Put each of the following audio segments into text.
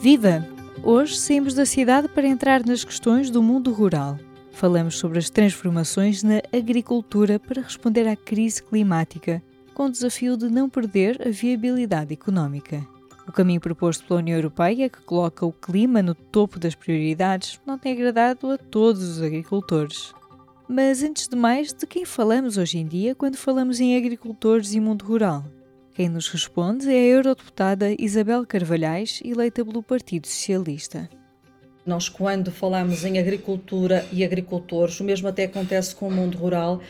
Viva! Hoje saímos da cidade para entrar nas questões do mundo rural. Falamos sobre as transformações na agricultura para responder à crise climática, com o desafio de não perder a viabilidade económica. O caminho proposto pela União Europeia, que coloca o clima no topo das prioridades, não tem agradado a todos os agricultores. Mas antes de mais, de quem falamos hoje em dia quando falamos em agricultores e mundo rural? Quem nos responde é a eurodeputada Isabel Carvalhais, eleita pelo Partido Socialista. Nós, quando falamos em agricultura e agricultores, o mesmo até acontece com o mundo rural,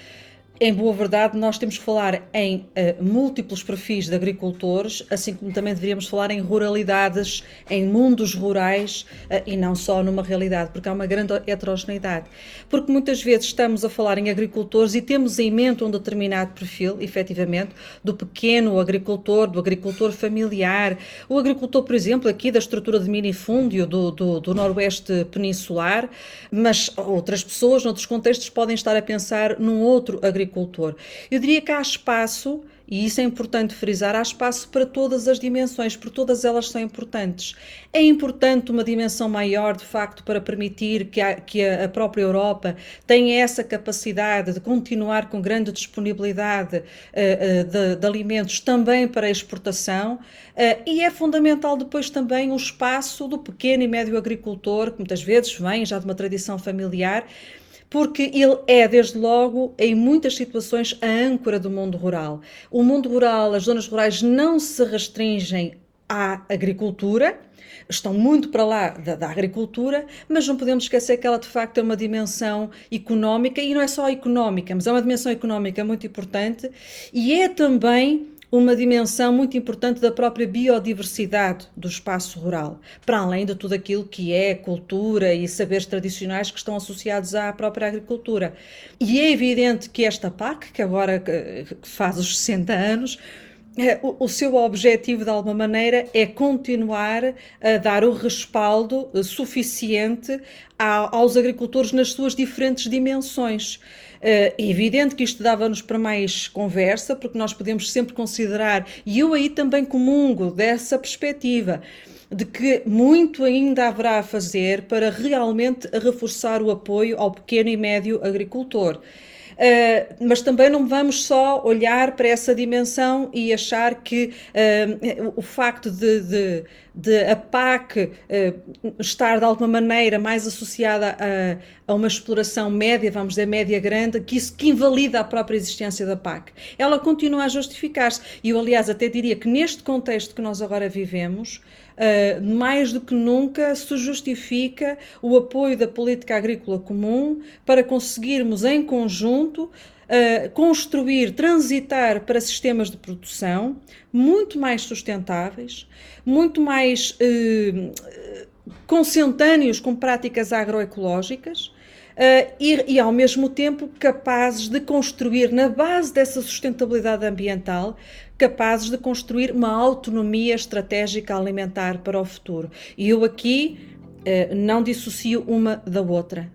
em boa verdade, nós temos que falar em uh, múltiplos perfis de agricultores, assim como também deveríamos falar em ruralidades, em mundos rurais uh, e não só numa realidade, porque há uma grande heterogeneidade. Porque muitas vezes estamos a falar em agricultores e temos em mente um determinado perfil, efetivamente, do pequeno agricultor, do agricultor familiar, o agricultor, por exemplo, aqui da estrutura de minifúndio do, do, do Noroeste Peninsular, mas outras pessoas, noutros contextos, podem estar a pensar num outro agricultor agricultor. Eu diria que há espaço, e isso é importante frisar, há espaço para todas as dimensões, porque todas elas são importantes. É importante uma dimensão maior, de facto, para permitir que a, que a própria Europa tenha essa capacidade de continuar com grande disponibilidade uh, uh, de, de, alimentos também para exportação. Uh, e é fundamental depois também o espaço do pequeno e médio agricultor, que muitas vezes vem já de uma tradição familiar porque ele é, desde logo, em muitas situações, a âncora do mundo rural. O mundo rural, as zonas rurais não se restringem à agricultura, estão muito para lá da, da, agricultura, mas não podemos esquecer que ela de facto é uma dimensão económica e não é só económica, mas é uma dimensão económica muito importante e é também uma dimensão muito importante da própria biodiversidade do espaço rural, para além de tudo aquilo que é cultura e saberes tradicionais que estão associados à própria agricultura. E é evidente que esta PAC, que agora faz os 60 anos, é, o, seu objetivo, de alguma maneira, é continuar a dar o respaldo suficiente aos agricultores nas suas diferentes dimensões. É evidente que isto dava-nos para mais conversa, porque nós podemos sempre considerar, e eu aí também comungo dessa perspectiva, de que muito ainda haverá a fazer para realmente reforçar o apoio ao pequeno e médio agricultor. Uh, mas também não vamos só olhar para essa dimensão e achar que uh, o facto de, de, de a PAC uh, estar de alguma maneira mais associada a, a, uma exploração média, vamos dizer média grande, que isso que invalida a própria existência da PAC. Ela continua a justificar-se. E eu, aliás, até diria que neste contexto que nós agora vivemos, uh, mais do que nunca se justifica o apoio da política agrícola comum para conseguirmos em conjunto Uh, construir, transitar para sistemas de produção muito mais sustentáveis, muito mais uh, consentâneos com práticas agroecológicas uh, e, e, ao mesmo tempo, capazes de construir, na base dessa sustentabilidade ambiental, capazes de construir uma autonomia estratégica alimentar para o futuro. E eu aqui eh, não dissocio uma da outra.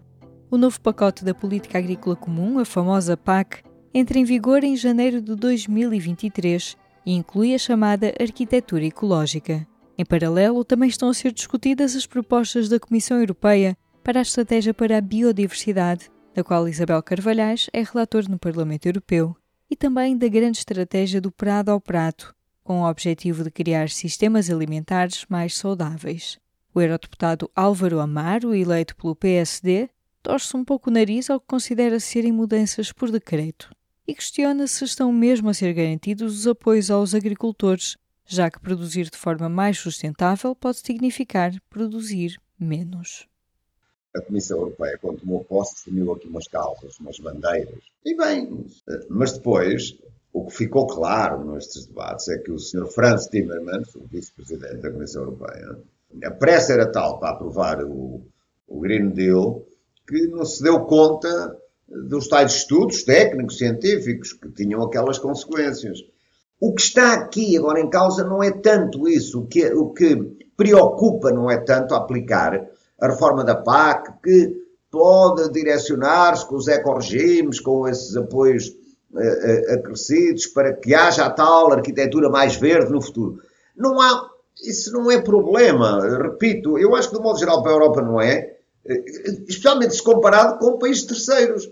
O novo pacote da Política Agrícola Comum, a famosa PAC, entra em vigor em janeiro de 2023 e inclui a chamada arquitetura ecológica. Em paralelo, também estão a ser discutidas as propostas da Comissão Europeia para a Estratégia para a Biodiversidade, da qual Isabel Carvalhais é relator no Parlamento Europeu e também da grande estratégia do prado ao prato, com o objetivo de criar sistemas alimentares mais saudáveis. O eurodeputado Álvaro Amaro, eleito pelo PSD, torce um pouco o nariz ao que considera serem mudanças por decreto e questiona se estão mesmo a ser garantidos os apoios aos agricultores, já que produzir de forma mais sustentável pode significar produzir menos a Comissão Europeia, quando tomou posse, definiu aqui umas causas, umas bandeiras. E bem, mas depois, o que ficou claro nestes debates é que o Sr. Franz Timmermans, o vice-presidente da Comissão Europeia, a pressa era tal para aprovar o, o Green Deal que não se deu conta dos tais estudos técnicos, científicos, que tinham aquelas consequências. O que está aqui agora em causa não é tanto isso. O que, o que preocupa não é tanto aplicar a reforma da PAC, que pode direcionar-se com os eco-regimes, com esses apoios uh, acrescidos, para que haja a tal arquitetura mais verde no futuro. Não há, isso não é problema. Repito, eu acho que, de modo geral, para a Europa não é, especialmente se comparado com países terceiros,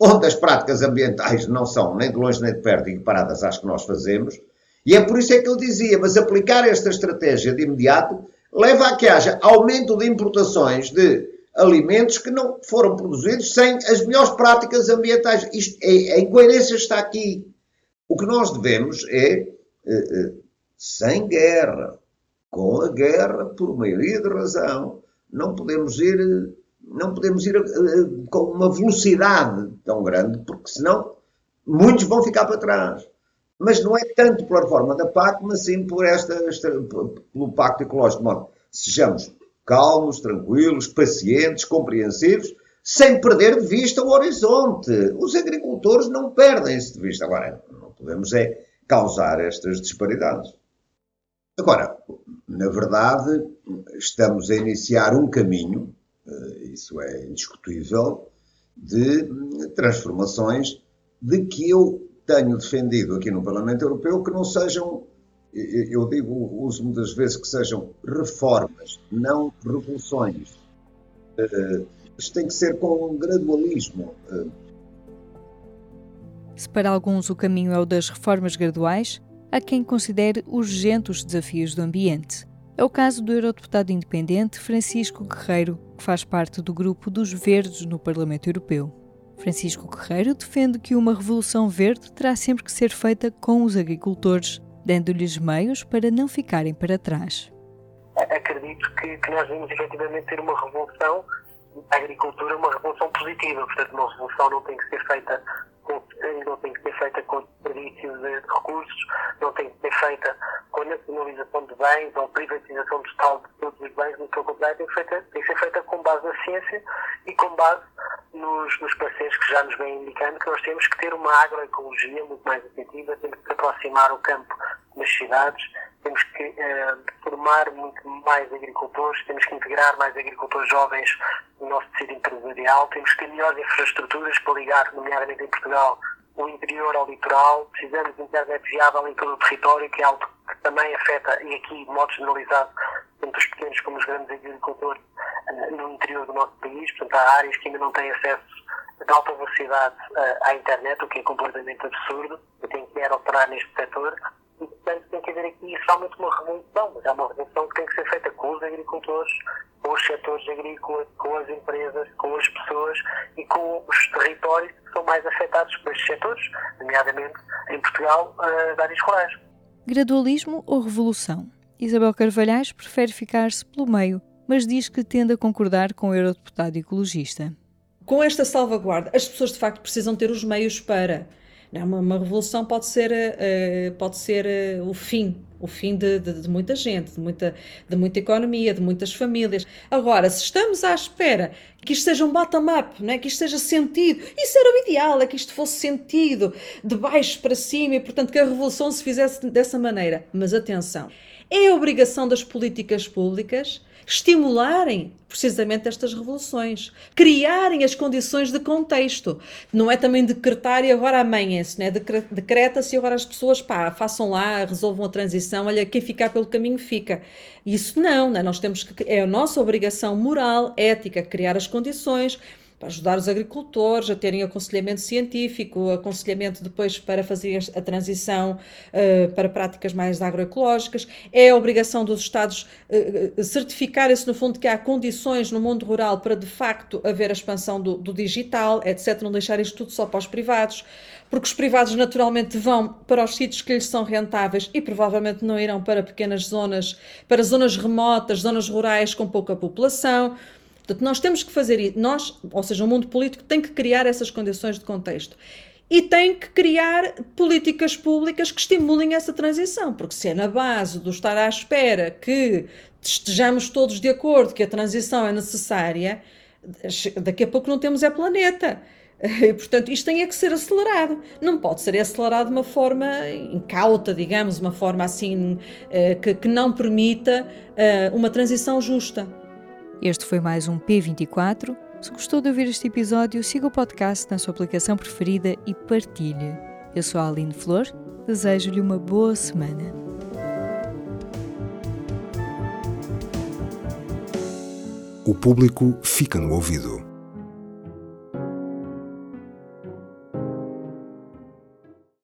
onde as práticas ambientais não são nem de longe nem de perto equiparadas às que nós fazemos. E é por isso é que eu dizia, mas aplicar esta estratégia de imediato leva a que haja aumento de importações de alimentos que não foram produzidos sem as melhores práticas ambientais. Isto, é, a incoerência está aqui. O que nós devemos é, uh, uh, sem guerra, com a guerra, por maioria de razão, não podemos ir, não podemos ir com uma velocidade tão grande, porque senão muitos vão ficar para trás. Mas não é tanto pela reforma da PAC, mas sim por esta, esta pelo Pacto Ecológico. Modo, sejamos calmos, tranquilos, pacientes, compreensivos, sem perder de vista o horizonte. Os agricultores não perdem-se de vista. Agora, não podemos é causar estas disparidades. Agora, na verdade, estamos a iniciar um caminho, eh, isso é indiscutível, de transformações de que eu tenho defendido aqui no Parlamento Europeu que não sejam eu digo, uso muitas vezes que sejam reformas, não revoluções. Uh, isto tem que ser com um gradualismo. Uh. Se para alguns o caminho é o das reformas graduais, há quem considere urgentes os desafios do ambiente. É o caso do eurodeputado independente Francisco Guerreiro, que faz parte do grupo dos Verdes no Parlamento Europeu. Francisco Guerreiro defende que uma revolução verde terá sempre que ser feita com os agricultores, dando-lhes meios para não ficarem para trás. Acredito que, que nós vamos efetivamente ter uma revolução da agricultura, uma revolução positiva. Portanto, uma revolução não tem que ser feita com, não tem que ser feita com desperdício de recursos, não tem que ser feita com nacionalização de bens ou privatização total de todos os bens, no seu contrário, tem, feita, tem que ser feita com base na ciência e com base nos, nos parceiros que já nos vêm indicando que nós temos que ter uma agroecologia muito mais efetiva, temos que aproximar o campo nas cidades, temos que uh, formar muito mais agricultores, temos que integrar mais agricultores jovens no nosso tecido empresarial, temos que ter melhores infraestruturas para ligar, nomeadamente em Portugal, o interior ao litoral, precisamos de internet viável em todo o território, que é algo que também afeta, e aqui de modo generalizado, tanto os pequenos como os grandes agricultores no interior do nosso país. Portanto, há áreas que ainda não têm acesso de alta velocidade uh, à internet, o que é completamente absurdo. Eu tenho que operar neste setor e, portanto, tem que haver aqui realmente uma revolução, mas é uma revolução que tem que ser feita com os agricultores, com os setores agrícolas, com as empresas, com as pessoas e com os territórios que são mais afetados por estes setores, nomeadamente em Portugal, uh, áreas rurais. Gradualismo ou revolução? Isabel Carvalhais prefere ficar-se pelo meio, mas diz que tende a concordar com o eurodeputado ecologista. Com esta salvaguarda, as pessoas de facto precisam ter os meios para não, uma, uma revolução pode ser, uh, pode ser uh, o fim, o fim de, de, de, muita gente, de muita, de muita economia, de muitas famílias. Agora, se estamos à espera que isto seja um bottom-up, é? que isto seja sentido, isso era o ideal, é que isto fosse sentido de baixo para cima e, portanto, que a revolução se fizesse dessa maneira. Mas atenção, é obrigação das políticas públicas estimularem precisamente estas revoluções, criarem as condições de contexto. Não é também decretar e agora amanhã-se, né? decreta-se e agora as pessoas pá, façam lá, resolvam a transição, olha, quem ficar pelo caminho fica. Isso não, né? nós temos que, é a nossa obrigação moral, ética, criar as condições, para ajudar os agricultores a terem aconselhamento científico, aconselhamento depois para fazer a transição uh, para práticas mais agroecológicas. É a obrigação dos Estados uh, certificarem-se, no fundo, que há condições no mundo rural para, de facto, haver a expansão do, do digital, etc. Não deixar isto tudo só para os privados porque os privados naturalmente vão para os sítios que lhes são rentáveis e provavelmente não irão para pequenas zonas, para zonas remotas, zonas rurais com pouca população. Portanto, nós temos que fazer isso, nós, ou seja, o mundo político tem que criar essas condições de contexto. E tem que criar políticas públicas que estimulem essa transição, porque se é na base do estar à espera que estejamos todos de acordo que a transição é necessária, daqui a pouco não temos é planeta. E, portanto, isto tem é que ser acelerado. Não pode ser acelerado de uma forma incauta, digamos, uma forma assim eh, que, que não permita eh, uma transição justa. Este foi mais um P24. Se gostou de ouvir este episódio, siga o podcast na sua aplicação preferida e partilhe. Eu sou a Aline Flor, desejo-lhe uma boa semana. O público fica no ouvido.